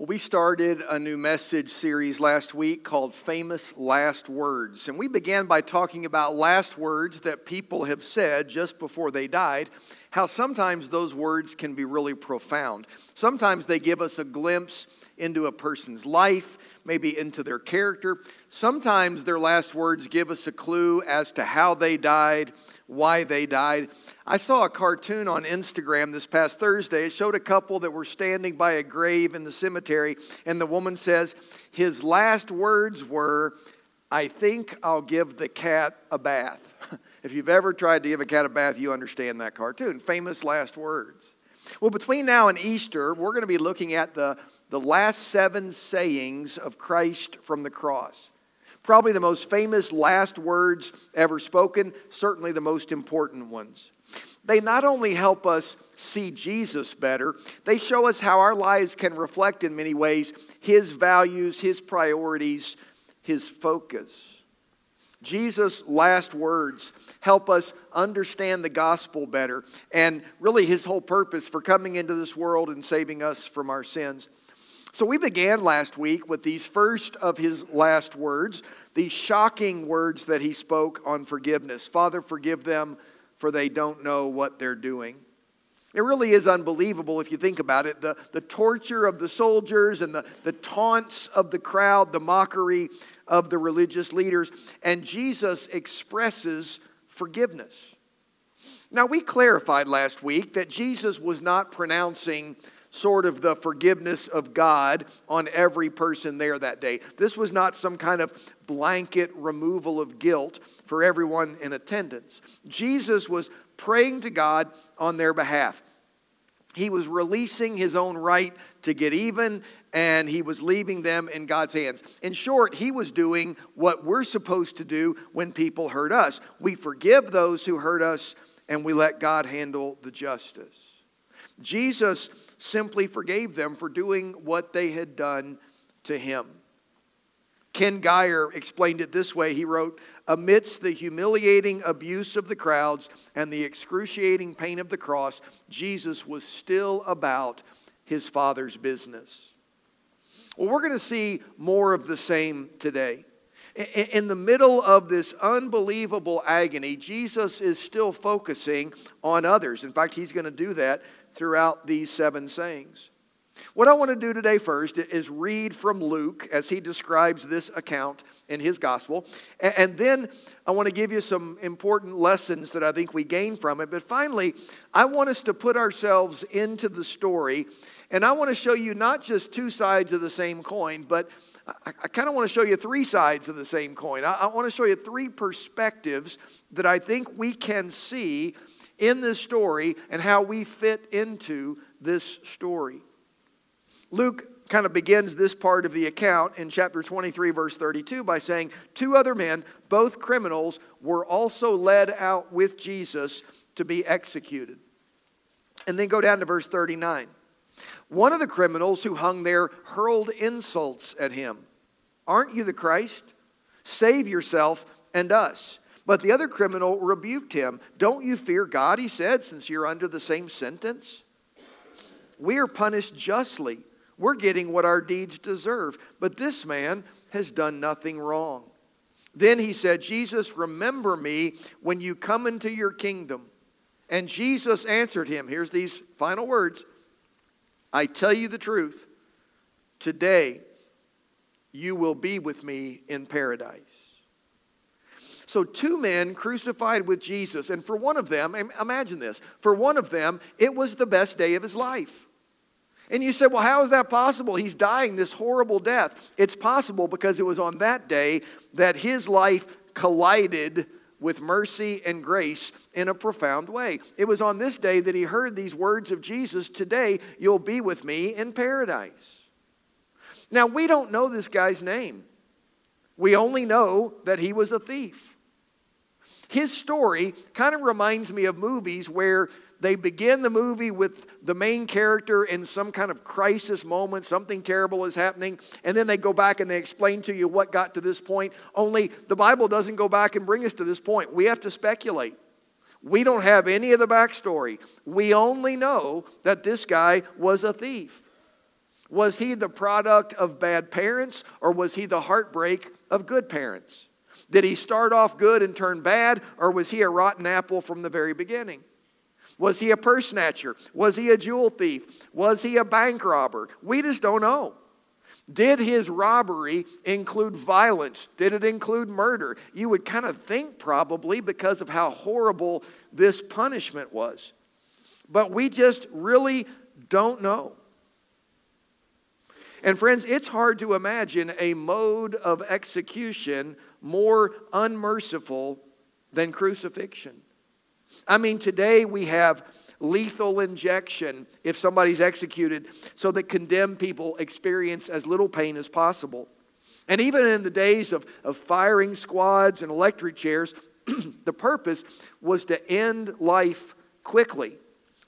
Well, we started a new message series last week called Famous Last Words. And we began by talking about last words that people have said just before they died, how sometimes those words can be really profound. Sometimes they give us a glimpse into a person's life, maybe into their character. Sometimes their last words give us a clue as to how they died, why they died. I saw a cartoon on Instagram this past Thursday. It showed a couple that were standing by a grave in the cemetery, and the woman says, His last words were, I think I'll give the cat a bath. if you've ever tried to give a cat a bath, you understand that cartoon. Famous last words. Well, between now and Easter, we're going to be looking at the, the last seven sayings of Christ from the cross. Probably the most famous last words ever spoken, certainly the most important ones. They not only help us see Jesus better, they show us how our lives can reflect in many ways his values, his priorities, his focus. Jesus' last words help us understand the gospel better and really his whole purpose for coming into this world and saving us from our sins. So, we began last week with these first of his last words, these shocking words that he spoke on forgiveness. Father, forgive them, for they don't know what they're doing. It really is unbelievable if you think about it. The, the torture of the soldiers and the, the taunts of the crowd, the mockery of the religious leaders. And Jesus expresses forgiveness. Now, we clarified last week that Jesus was not pronouncing sort of the forgiveness of God on every person there that day. This was not some kind of blanket removal of guilt for everyone in attendance. Jesus was praying to God on their behalf. He was releasing his own right to get even, and he was leaving them in God's hands. In short, he was doing what we're supposed to do when people hurt us we forgive those who hurt us, and we let God handle the justice. Jesus simply forgave them for doing what they had done to him. Ken Gire explained it this way. He wrote, Amidst the humiliating abuse of the crowds and the excruciating pain of the cross, Jesus was still about his Father's business. Well, we're going to see more of the same today. In the middle of this unbelievable agony, Jesus is still focusing on others. In fact, he's going to do that throughout these seven sayings. What I want to do today first is read from Luke as he describes this account in his gospel. And then I want to give you some important lessons that I think we gain from it. But finally, I want us to put ourselves into the story. And I want to show you not just two sides of the same coin, but I, kind of want to show you three sides of the same coin. I want to show you three perspectives that I think we can see in this story and how we fit into this story. Luke kind of begins this part of the account in chapter 23, verse 32, by saying, Two other men, both criminals, were also led out with Jesus to be executed. And then go down to verse 39. One of the criminals who hung there hurled insults at him. Aren't you the Christ? Save yourself and us. But the other criminal rebuked him. Don't you fear God, he said, since you're under the same sentence? We are punished justly. We're getting what our deeds deserve. But this man has done nothing wrong. Then he said, Jesus, remember me when you come into your kingdom. And Jesus answered him. Here's these final words I tell you the truth. Today, you will be with me in paradise. So, two men crucified with Jesus, and for one of them, imagine this, for one of them, it was the best day of his life. And you say, well, how is that possible? He's dying this horrible death. It's possible because it was on that day that his life collided with mercy and grace in a profound way. It was on this day that he heard these words of Jesus Today, you'll be with me in paradise. Now, we don't know this guy's name. We only know that he was a thief. His story kind of reminds me of movies where they begin the movie with the main character in some kind of crisis moment, something terrible is happening, and then they go back and they explain to you what got to this point. Only the Bible doesn't go back and bring us to this point. We have to speculate. We don't have any of the backstory. We only know that this guy was a thief. Was he the product of bad parents or was he the heartbreak of good parents? Did he start off good and turn bad or was he a rotten apple from the very beginning? Was he a purse snatcher? Was he a jewel thief? Was he a bank robber? We just don't know. Did his robbery include violence? Did it include murder? You would kind of think probably because of how horrible this punishment was. But we just really don't know. And friends, it's hard to imagine a mode of execution more unmerciful than crucifixion. I mean, today we have lethal injection if somebody's executed so that condemned people experience as little pain as possible. And even in the days of, of firing squads and electric chairs, the purpose was to end life quickly.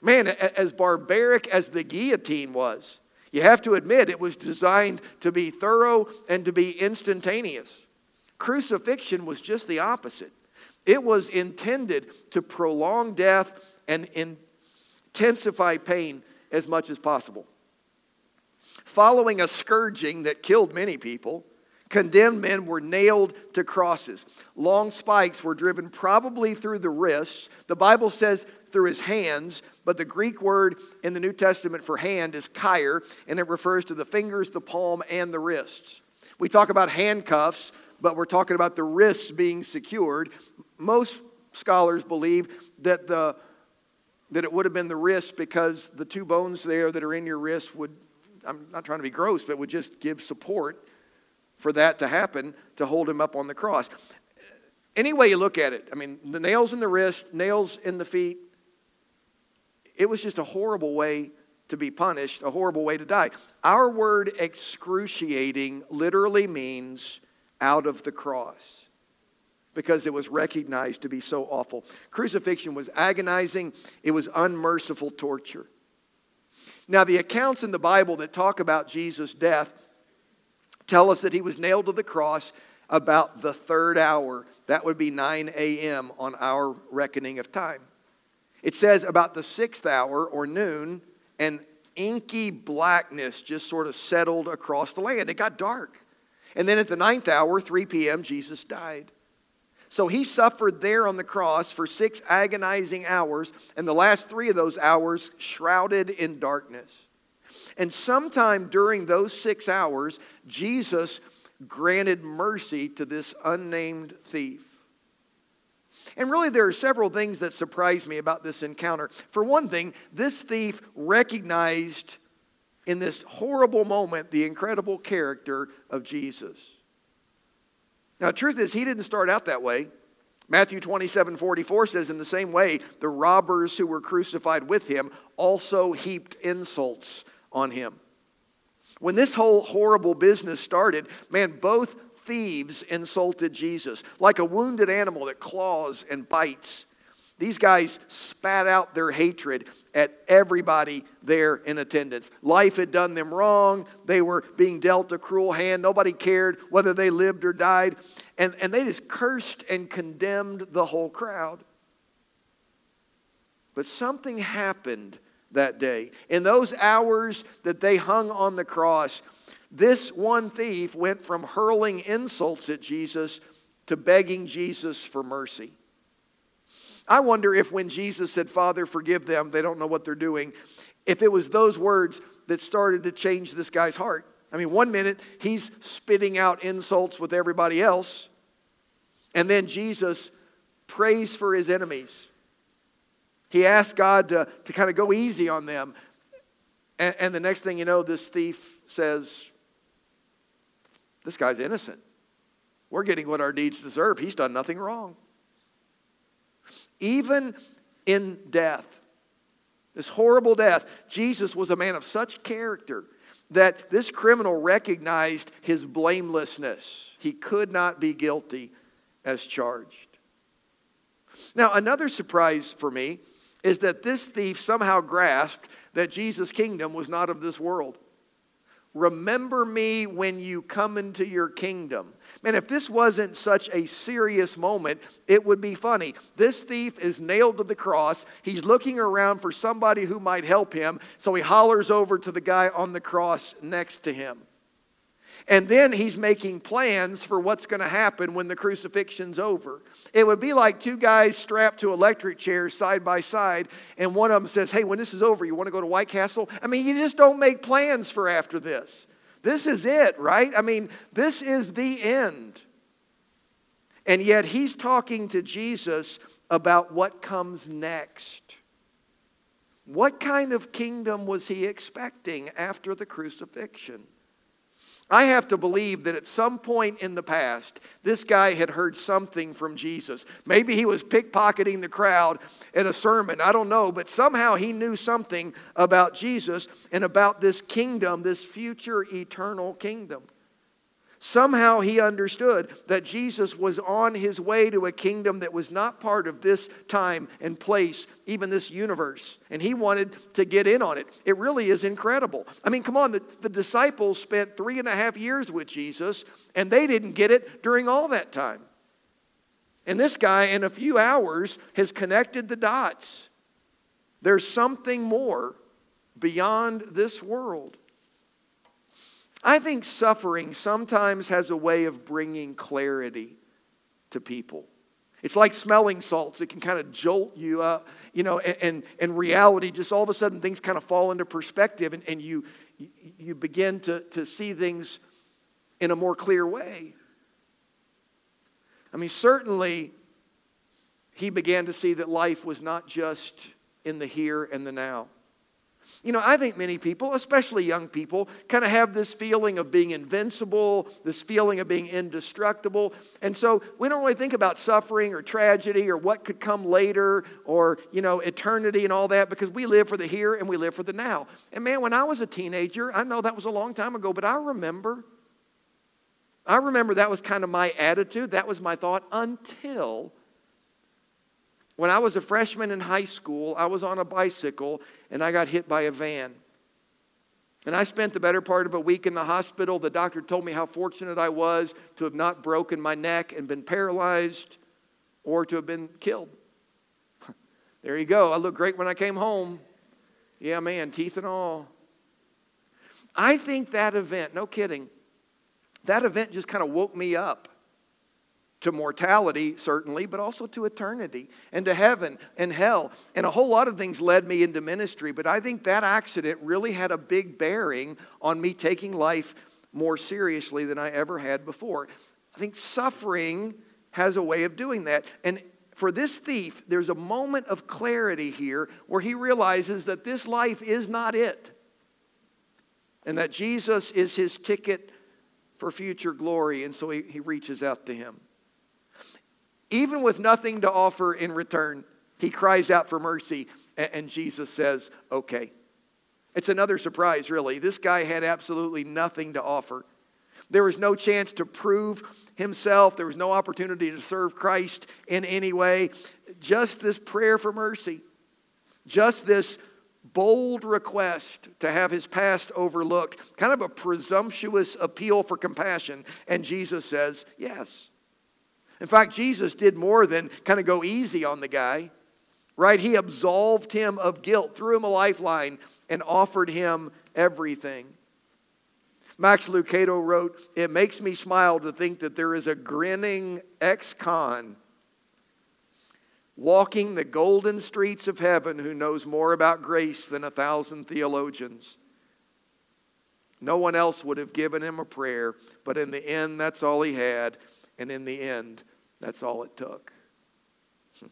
Man, as barbaric as the guillotine was, you have to admit it was designed to be thorough and to be instantaneous. Crucifixion was just the opposite. It was intended to prolong death and intensify pain as much as possible. Following a scourging that killed many people, condemned men were nailed to crosses. Long spikes were driven probably through the wrists. The Bible says through his hands, but the Greek word in the New Testament for hand is chair, and it refers to the fingers, the palm, and the wrists. We talk about handcuffs, but we're talking about the wrists being secured. Most scholars believe that the that it would have been the wrist because the two bones there that are in your wrist would, I'm not trying to be gross, but would just give support for that to happen to hold him up on the cross. Any way you look at it, I mean, the nails in the wrist, nails in the feet, it was just a horrible way to be punished, a horrible way to die. Our word excruciating literally means out of the cross because it was recognized to be so awful. Crucifixion was agonizing, it was unmerciful torture. Now, the accounts in the Bible that talk about Jesus' death tell us that he was nailed to the cross about the third hour. That would be 9 a.m. on our reckoning of time. It says about the sixth hour or noon, and inky blackness just sort of settled across the land. It got dark. And then at the ninth hour, 3 p.m., Jesus died. So he suffered there on the cross for six agonizing hours, and the last three of those hours shrouded in darkness. And sometime during those six hours, Jesus granted mercy to this unnamed thief. And really, there are several things that surprise me about this encounter. For one thing, this thief recognized in this horrible moment the incredible character of Jesus. Now, truth is, he didn't start out that way. Matthew 27 44 says, In the same way, the robbers who were crucified with him also heaped insults on him. When this whole horrible business started, man, both thieves insulted Jesus like a wounded animal that claws and bites. These guys spat out their hatred at everybody there in attendance. Life had done them wrong. They were being dealt a cruel hand. Nobody cared whether they lived or died. And, and they just cursed and condemned the whole crowd. But something happened that day. In those hours that they hung on the cross, this one thief went from hurling insults at Jesus to begging Jesus for mercy. I wonder if when Jesus said, Father, forgive them, they don't know what they're doing, if it was those words that started to change this guy's heart. I mean, one minute he's spitting out insults with everybody else, and then Jesus prays for his enemies. He asked God to, to kind of go easy on them. And, and the next thing you know, this thief says, This guy's innocent. We're getting what our deeds deserve. He's done nothing wrong even in death, this horrible death, Jesus was a man of such character that this criminal recognized his blamelessness. He could not be guilty as charged. Now, another surprise for me is that this thief somehow grasped that Jesus' kingdom was not of this world. Remember me when you come into your kingdom. Man, if this wasn't such a serious moment, it would be funny. This thief is nailed to the cross. He's looking around for somebody who might help him, so he hollers over to the guy on the cross next to him. And then he's making plans for what's going to happen when the crucifixion's over. It would be like two guys strapped to electric chairs side by side, and one of them says, Hey, when this is over, you want to go to White Castle? I mean, you just don't make plans for after this. This is it, right? I mean, this is the end. And yet he's talking to Jesus about what comes next. What kind of kingdom was he expecting after the crucifixion? I have to believe that at some point in the past, this guy had heard something from Jesus. Maybe he was pickpocketing the crowd at a sermon. I don't know. But somehow he knew something about Jesus and about this kingdom, this future eternal kingdom. Somehow he understood that Jesus was on his way to a kingdom that was not part of this time and place, even this universe. And he wanted to get in on it. It really is incredible. I mean, come on, the, the disciples spent three and a half years with Jesus, and they didn't get it during all that time. And this guy, in a few hours, has connected the dots. There's something more beyond this world. I think suffering sometimes has a way of bringing clarity to people. It's like smelling salts. It can kind of jolt you up, you know, and, and, and reality, just all of a sudden things kind of fall into perspective and, and you, you begin to, to see things in a more clear way. I mean, certainly he began to see that life was not just in the here and the now. You know, I think many people, especially young people, kind of have this feeling of being invincible, this feeling of being indestructible. And so we don't really think about suffering or tragedy or what could come later or, you know, eternity and all that because we live for the here and we live for the now. And man, when I was a teenager, I know that was a long time ago, but I remember. I remember that was kind of my attitude, that was my thought until when I was a freshman in high school, I was on a bicycle and I got hit by a van. And I spent the better part of a week in the hospital. The doctor told me how fortunate I was to have not broken my neck and been paralyzed or to have been killed. there you go. I looked great when I came home. Yeah, man, teeth and all. I think that event, no kidding, that event just kind of woke me up to mortality, certainly, but also to eternity and to heaven and hell. And a whole lot of things led me into ministry, but I think that accident really had a big bearing on me taking life more seriously than I ever had before. I think suffering has a way of doing that. And for this thief, there's a moment of clarity here where he realizes that this life is not it, and that Jesus is his ticket for future glory. And so he, he reaches out to him. Even with nothing to offer in return, he cries out for mercy, and Jesus says, Okay. It's another surprise, really. This guy had absolutely nothing to offer. There was no chance to prove himself, there was no opportunity to serve Christ in any way. Just this prayer for mercy, just this bold request to have his past overlooked, kind of a presumptuous appeal for compassion. And Jesus says, Yes. In fact, Jesus did more than kind of go easy on the guy, right? He absolved him of guilt, threw him a lifeline, and offered him everything. Max Lucado wrote, It makes me smile to think that there is a grinning ex con walking the golden streets of heaven who knows more about grace than a thousand theologians. No one else would have given him a prayer, but in the end, that's all he had. And in the end, that's all it took. Hmm.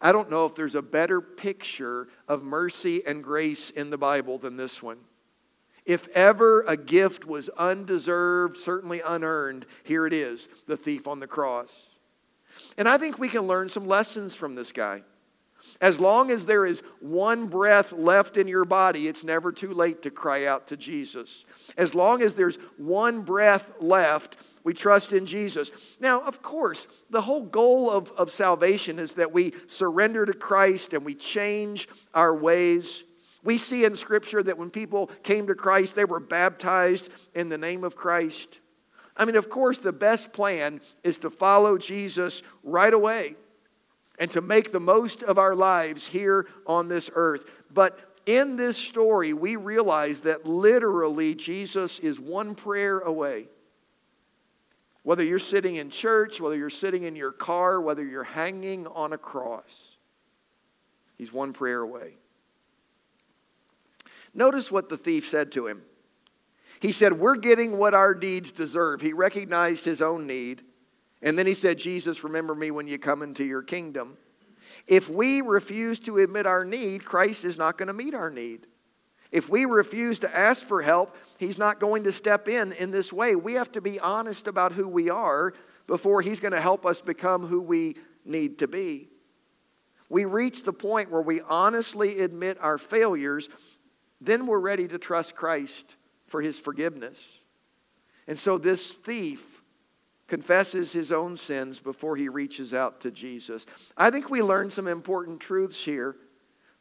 I don't know if there's a better picture of mercy and grace in the Bible than this one. If ever a gift was undeserved, certainly unearned, here it is the thief on the cross. And I think we can learn some lessons from this guy. As long as there is one breath left in your body, it's never too late to cry out to Jesus. As long as there's one breath left, we trust in Jesus. Now, of course, the whole goal of, of salvation is that we surrender to Christ and we change our ways. We see in Scripture that when people came to Christ, they were baptized in the name of Christ. I mean, of course, the best plan is to follow Jesus right away and to make the most of our lives here on this earth. But in this story, we realize that literally Jesus is one prayer away. Whether you're sitting in church, whether you're sitting in your car, whether you're hanging on a cross, he's one prayer away. Notice what the thief said to him. He said, We're getting what our deeds deserve. He recognized his own need. And then he said, Jesus, remember me when you come into your kingdom. If we refuse to admit our need, Christ is not going to meet our need. If we refuse to ask for help, He's not going to step in in this way. We have to be honest about who we are before He's going to help us become who we need to be. We reach the point where we honestly admit our failures, then we're ready to trust Christ for His forgiveness. And so this thief confesses his own sins before he reaches out to Jesus. I think we learn some important truths here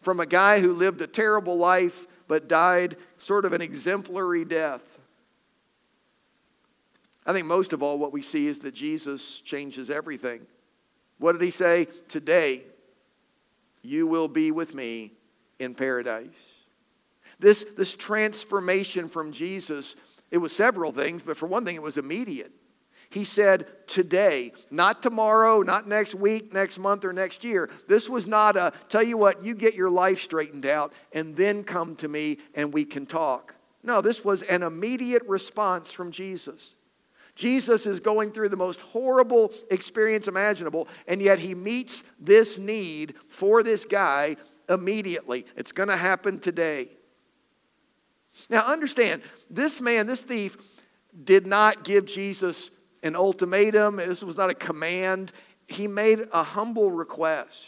from a guy who lived a terrible life but died sort of an exemplary death. I think most of all, what we see is that Jesus changes everything. What did he say? Today, you will be with me in paradise. This, this transformation from Jesus, it was several things, but for one thing, it was immediate. He said today, not tomorrow, not next week, next month, or next year. This was not a tell you what, you get your life straightened out and then come to me and we can talk. No, this was an immediate response from Jesus. Jesus is going through the most horrible experience imaginable, and yet he meets this need for this guy immediately. It's going to happen today. Now, understand, this man, this thief, did not give Jesus an ultimatum, this was not a command. He made a humble request.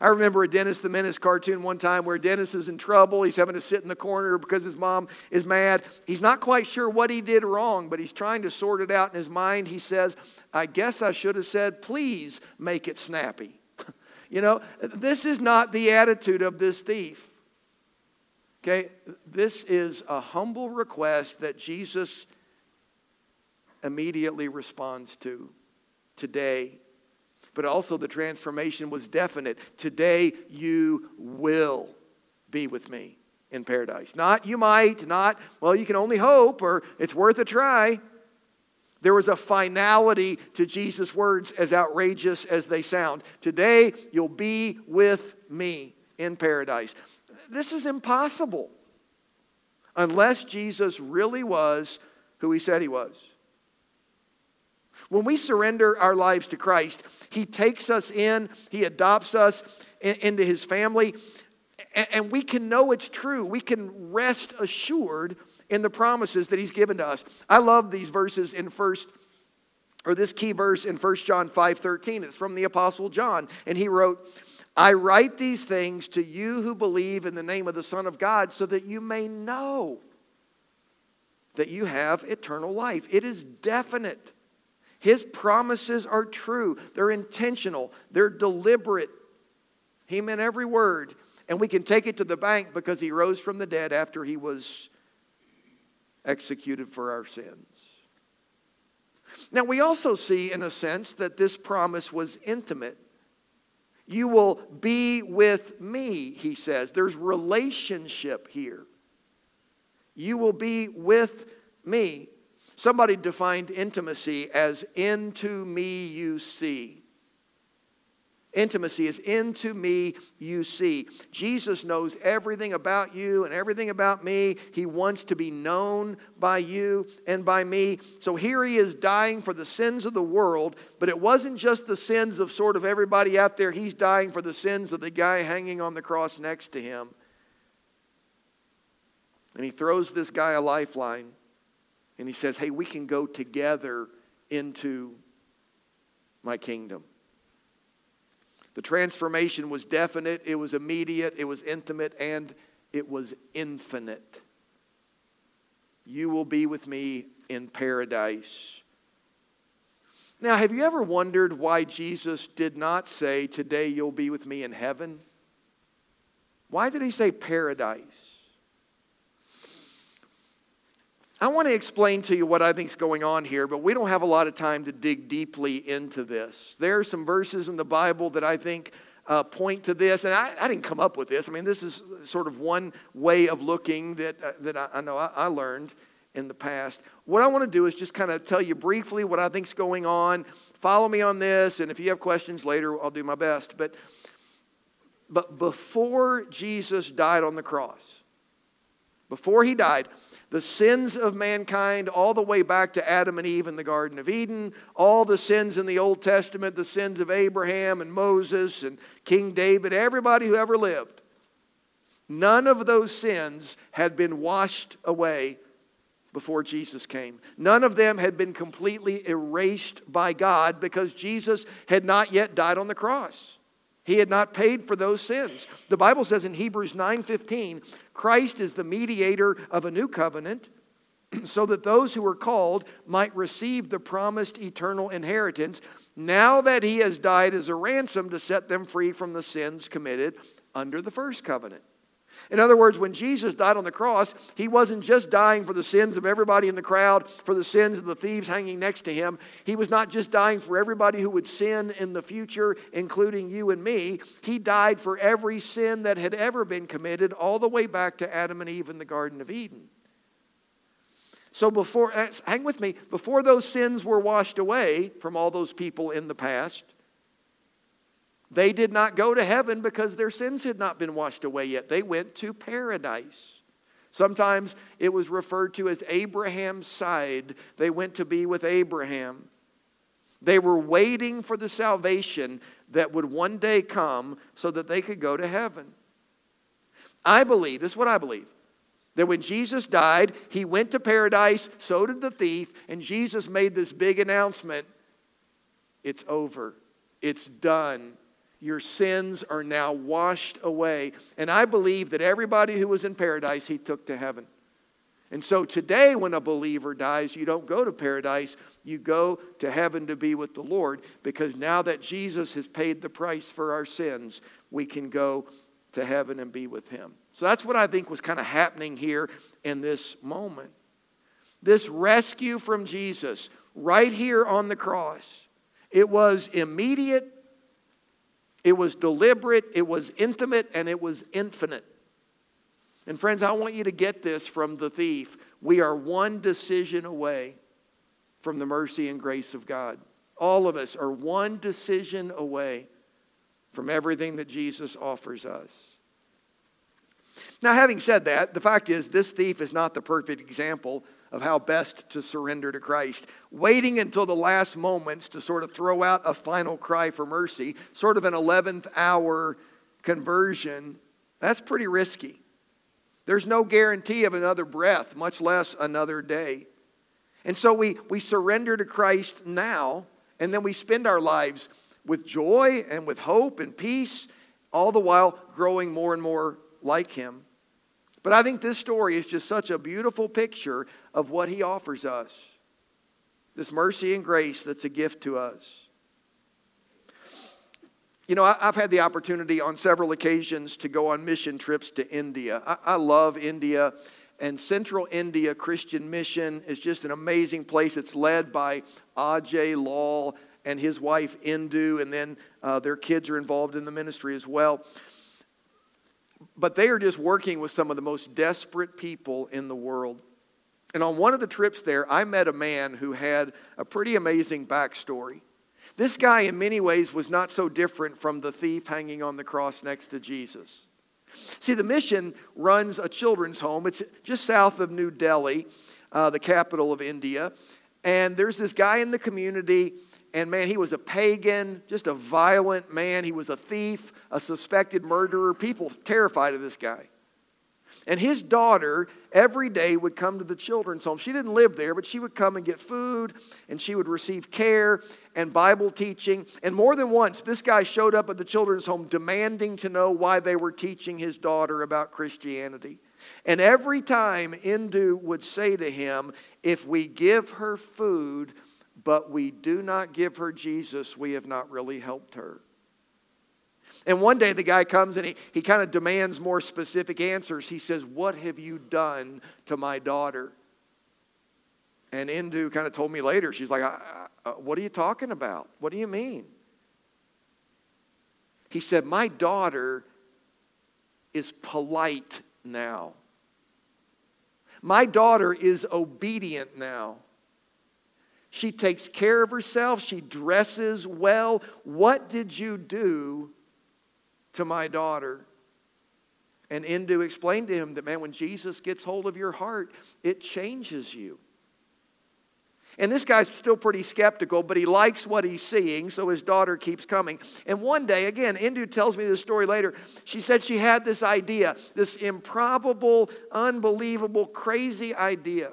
I remember a Dennis the Menace cartoon one time where Dennis is in trouble. He's having to sit in the corner because his mom is mad. He's not quite sure what he did wrong, but he's trying to sort it out in his mind. He says, I guess I should have said, please make it snappy. you know, this is not the attitude of this thief. Okay, this is a humble request that Jesus immediately responds to today. But also, the transformation was definite. Today, you will be with me in paradise. Not you might, not, well, you can only hope, or it's worth a try. There was a finality to Jesus' words, as outrageous as they sound. Today, you'll be with me in paradise. This is impossible unless Jesus really was who he said he was. When we surrender our lives to Christ, He takes us in, He adopts us into His family, and we can know it's true. We can rest assured in the promises that He's given to us. I love these verses in first or this key verse in 1 John 5:13. It's from the Apostle John. And he wrote, I write these things to you who believe in the name of the Son of God so that you may know that you have eternal life. It is definite. His promises are true, they're intentional, they're deliberate. He meant every word. And we can take it to the bank because he rose from the dead after he was executed for our sins. Now, we also see, in a sense, that this promise was intimate. You will be with me, he says. There's relationship here. You will be with me. Somebody defined intimacy as into me you see. Intimacy is into me you see. Jesus knows everything about you and everything about me. He wants to be known by you and by me. So here he is dying for the sins of the world, but it wasn't just the sins of sort of everybody out there. He's dying for the sins of the guy hanging on the cross next to him. And he throws this guy a lifeline. And he says, Hey, we can go together into my kingdom. The transformation was definite, it was immediate, it was intimate, and it was infinite. You will be with me in paradise. Now, have you ever wondered why Jesus did not say, Today you'll be with me in heaven? Why did he say paradise? I want to explain to you what I think is going on here, but we don't have a lot of time to dig deeply into this. There are some verses in the Bible that I think uh, point to this, and I, I, didn't come up with this. I mean, this is sort of one way of looking that, uh, that I, I know I, I, learned in the past. What I want to do is just kind of tell you briefly what I think is going on. Follow me on this, and if you have questions later, I'll do my best. But, but before Jesus died on the cross, before he died, the sins of mankind all the way back to Adam and Eve in the Garden of Eden, all the sins in the Old Testament, the sins of Abraham and Moses and King David, everybody who ever lived. None of those sins had been washed away before Jesus came. None of them had been completely erased by God because Jesus had not yet died on the cross. He had not paid for those sins. The Bible says in Hebrews 9:15, Christ is the mediator of a new covenant so that those who are called might receive the promised eternal inheritance now that he has died as a ransom to set them free from the sins committed under the first covenant. In other words, when Jesus died on the cross, he wasn't just dying for the sins of everybody in the crowd, for the sins of the thieves hanging next to him. He was not just dying for everybody who would sin in the future, including you and me. He died for every sin that had ever been committed, all the way back to Adam and Eve in the Garden of Eden. So before, uh, hang with me, before those sins were washed away from all those people in the past, they did not go to heaven because their sins had not been washed away yet. They went to paradise. Sometimes it was referred to as Abraham's side. They went to be with Abraham. They were waiting for the salvation that would one day come so that they could go to heaven. I believe, this is what I believe, that when Jesus died, he went to paradise, so did the thief, and Jesus made this big announcement it's over, it's done. Your sins are now washed away. And I believe that everybody who was in paradise, he took to heaven. And so today, when a believer dies, you don't go to paradise, you go to heaven to be with the Lord because now that Jesus has paid the price for our sins, we can go to heaven and be with him. So that's what I think was kind of happening here in this moment. This rescue from Jesus right here on the cross. It was immediate, it was deliberate, it was intimate, and it was infinite. And friends, I want you to get this from the thief. We are one decision away from the mercy and grace of God. All of us are one decision away from everything that Jesus offers us. Now, having said that, the fact is, this thief is not the perfect example of how best to surrender to Christ. Waiting until the last moments to sort of throw out a final cry for mercy, sort of an 11th hour conversion, that's pretty risky. There's no guarantee of another breath, much less another day. And so we, we surrender to Christ now, and then we spend our lives with joy and with hope and peace, all the while growing more and more like Him. But I think this story is just such a beautiful picture of what He offers us this mercy and grace that's a gift to us. You know, I've had the opportunity on several occasions to go on mission trips to India. I, love India, and Central India Christian Mission is just an amazing place. It's led by Ajay Lal and his wife Indu, and then uh, their kids are involved in the ministry as well but they are just working with some of the most desperate people in the world. And on one of the trips there, I met a man who had a pretty amazing backstory. This guy, in many ways, was not so different from the thief hanging on the cross next to Jesus. See, the mission runs a children's home. It's just south of New Delhi, uh, the capital of India. And there's this guy in the community and man, he was a pagan, just a violent man. He was a thief, a suspected murderer. People terrified of this guy. And his daughter every day would come to the children's home. She didn't live there, but she would come and get food, and she would receive care and Bible teaching. And more than once, this guy showed up at the children's home demanding to know why they were teaching his daughter about Christianity. And every time Indu would say to him, If we give her food, but we do not give her Jesus, we have not really helped her. And one day the guy comes and he, he kind of demands more specific answers. He says, What have you done to my daughter? And Indu kind of told me later, she's like, uh, What are you talking about? What do you mean? He said, My daughter is polite now. My daughter is obedient now. She takes care of herself. She dresses well. What did you do to my daughter? And Indu explained to him that, man, when Jesus gets hold of your heart, it changes you. And this guy's still pretty skeptical, but he likes what he's seeing, so his daughter keeps coming. And one day, again, Indu tells me this story later. She said she had this idea, this improbable, unbelievable, crazy idea.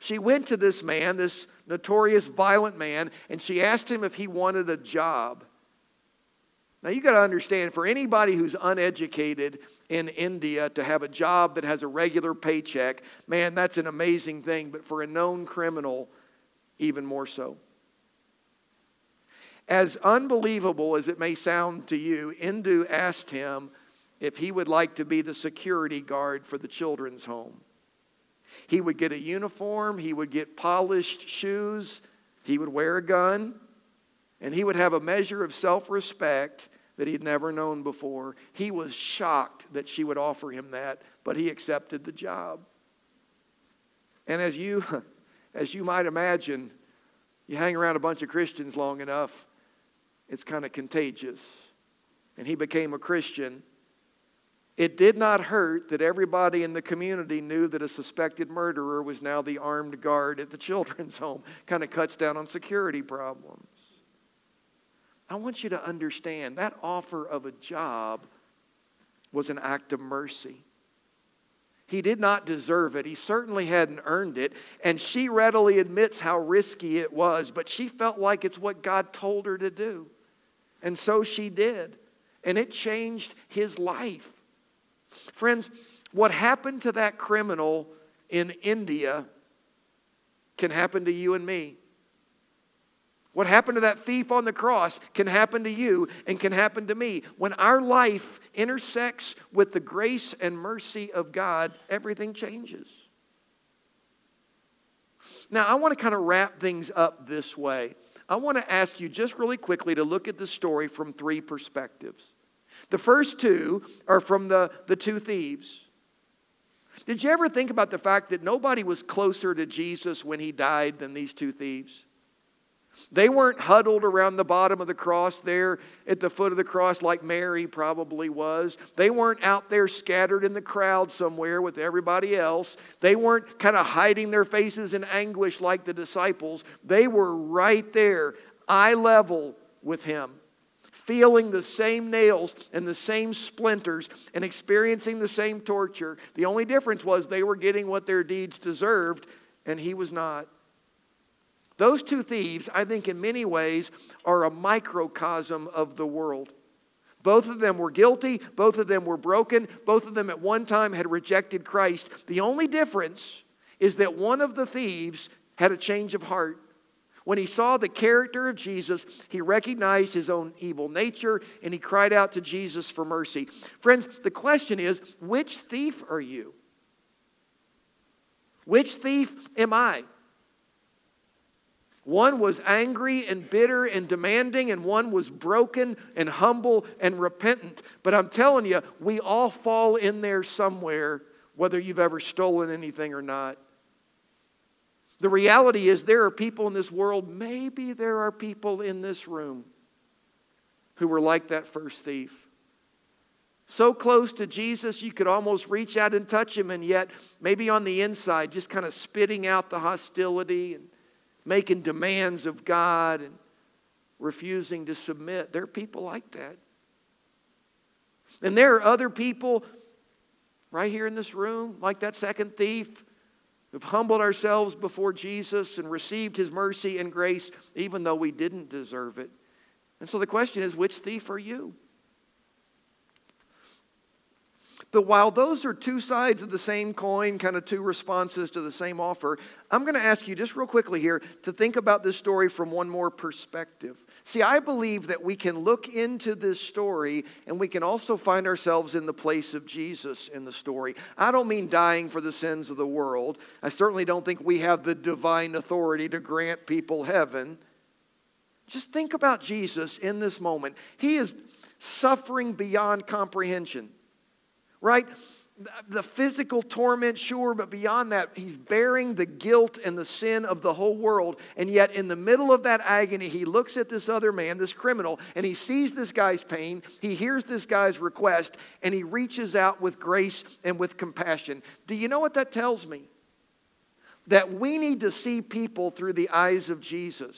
She went to this man, this notorious violent man, and she asked him if he wanted a job. Now, you got to understand, for anybody who's uneducated, in India to have a job that has a regular paycheck, man, that's an amazing thing. But for a known criminal, even more so. As unbelievable as it may sound to you, Indu asked him if he would like to be the security guard for the children's home. He would get a uniform, he would get polished shoes, he would wear a gun, and he would have a measure of self respect that he'd never known before. He was shocked that she would offer him that, but he accepted the job. And as you, as you might imagine, you hang around a bunch of Christians long enough, it's kind of contagious. And he became a Christian. It did not hurt that everybody in the community knew that a suspected murderer was now the armed guard at the children's home. Kind of cuts down on security problems. I want you to understand that offer of a job was an act of mercy. He did not deserve it. He certainly hadn't earned it. And she readily admits how risky it was, but she felt like it's what God told her to do. And so she did. And it changed his life. Friends, what happened to that criminal in India can happen to you and me. What happened to that thief on the cross can happen to you and can happen to me. When our life intersects with the grace and mercy of God, everything changes. Now, I want to kind of wrap things up this way. I want to ask you just really quickly to look at the story from three perspectives. The first two are from the, the two thieves. Did you ever think about the fact that nobody was closer to Jesus when he died than these two thieves? They weren't huddled around the bottom of the cross there at the foot of the cross like Mary probably was. They weren't out there scattered in the crowd somewhere with everybody else. They weren't kind of hiding their faces in anguish like the disciples. They were right there, eye level with him, feeling the same nails and the same splinters and experiencing the same torture. The only difference was they were getting what their deeds deserved, and he was not. Those two thieves, I think, in many ways, are a microcosm of the world. Both of them were guilty. Both of them were broken. Both of them at one time had rejected Christ. The only difference is that one of the thieves had a change of heart. When he saw the character of Jesus, he recognized his own evil nature and he cried out to Jesus for mercy. Friends, the question is which thief are you? Which thief am I? One was angry and bitter and demanding, and one was broken and humble and repentant. But I'm telling you, we all fall in there somewhere, whether you've ever stolen anything or not. The reality is, there are people in this world, maybe there are people in this room who were like that first thief. So close to Jesus, you could almost reach out and touch him, and yet, maybe on the inside, just kind of spitting out the hostility and making demands of God and refusing to submit. There are people like that. And there are other people right here in this room, like that second thief, who've humbled ourselves before Jesus and received his mercy and grace, even though we didn't deserve it. And so the question is which thief are you? But while those are two sides of the same coin, kind of two responses to the same offer, I'm going to ask you just real quickly here to think about this story from one more perspective. See, I believe that we can look into this story and we can also find ourselves in the place of Jesus in the story. I don't mean dying for the sins of the world. I certainly don't think we have the divine authority to grant people heaven. Just think about Jesus in this moment. He is suffering beyond comprehension, right? the physical torment, sure, but beyond that, he's bearing the guilt and the sin of the whole world. And yet, in the middle of that agony, he looks at this other man, this criminal, and he sees this guy's pain. He hears this guy's request, and he reaches out with grace and with compassion. Do you know what that tells me? That we need to see people through the eyes of Jesus.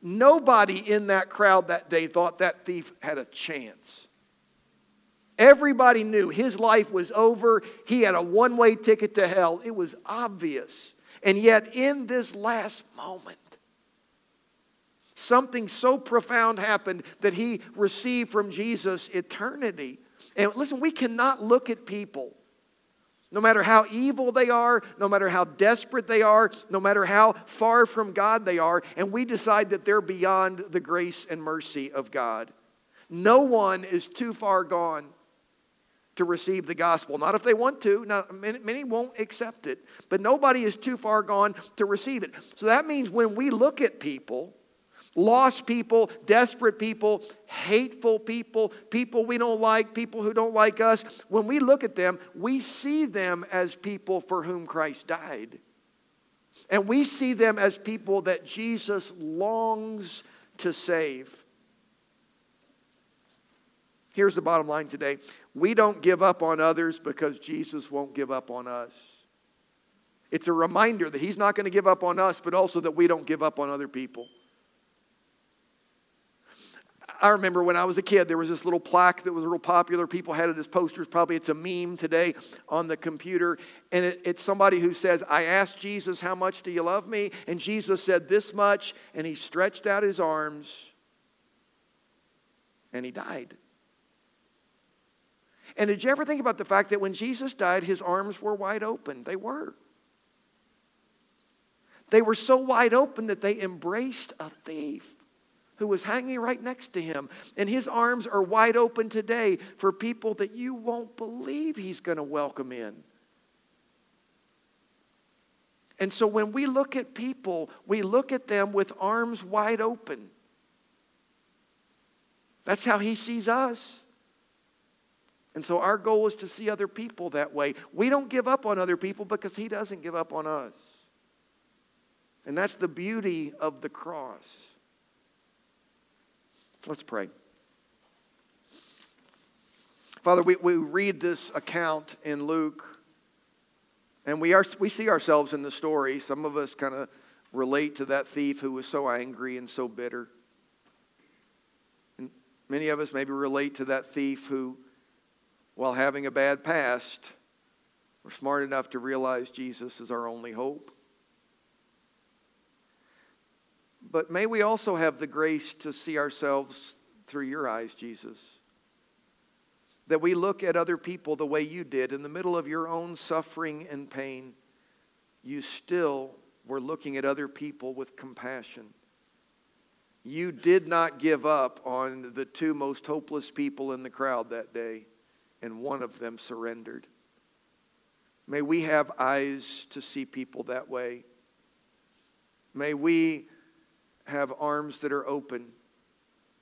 Nobody in that crowd that day thought that thief had a chance. Everybody knew his life was over. He had a one way ticket to hell. It was obvious. And yet, in this last moment, something so profound happened that he received from Jesus eternity. And listen, we cannot look at people, no matter how evil they are, no matter how desperate they are, no matter how far from God they are, and we decide that they're beyond the grace and mercy of God. No one is too far gone to receive the gospel. Not if they want to. Now, many, many, won't accept it, but nobody is too far gone to receive it. So that means when we look at people, lost people, desperate people, hateful people, people we don't like, people who don't like us, when we look at them, we see them as people for whom Christ died. And we see them as people that Jesus longs to save. Here's the bottom line today we don't give up on others because Jesus won't give up on us. It's a reminder that He's not going to give up on us, but also that we don't give up on other people. I remember when I was a kid, there was this little plaque that was real popular. People had it as posters. Probably it's a meme today on the computer. And it, it's somebody who says, I asked Jesus, How much do you love me? And Jesus said, This much. And he stretched out his arms and he died. And did you ever think about the fact that when Jesus died, his arms were wide open? They were. They were so wide open that they embraced a thief who was hanging right next to him. And his arms are wide open today for people that you won't believe he's going to welcome in. And so when we look at people, we look at them with arms wide open. That's how he sees us. And so our goal is to see other people that way. We don't give up on other people because He doesn't give up on us. And that's the beauty of the cross. Let's pray. Father, we, we read this account in Luke, and we, are, we see ourselves in the story. Some of us kind of relate to that thief who was so angry and so bitter. And many of us maybe relate to that thief who while having a bad past, we're smart enough to realize Jesus is our only hope. But may we also have the grace to see ourselves through your eyes, Jesus. That we look at other people the way you did. In the middle of your own suffering and pain, you still were looking at other people with compassion. You did not give up on the two most hopeless people in the crowd that day and one of them surrendered. May we have eyes to see people that way. May we have arms that are open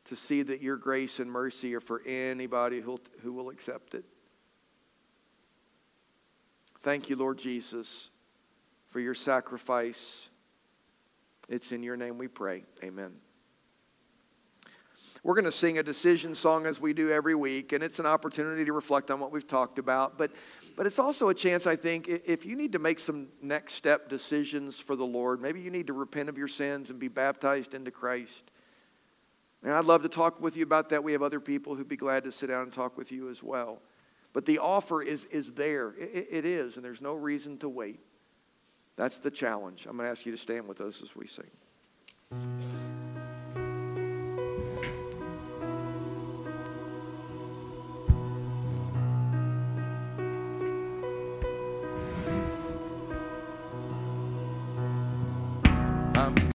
to see that your grace and mercy are for anybody who who will accept it. Thank you, Lord Jesus, for your sacrifice. It's in your name we pray. Amen. We're going to sing a decision song as we do every week, and it's an opportunity to reflect on what we've talked about. But, but it's also a chance, I think, if you need to make some next step decisions for the Lord, maybe you need to repent of your sins and be baptized into Christ. And I'd love to talk with you about that. We have other people who'd be glad to sit down and talk with you as well. But the offer is, is there. It, it is, and there's no reason to wait. That's the challenge. I'm going to ask you to stand with us as we sing.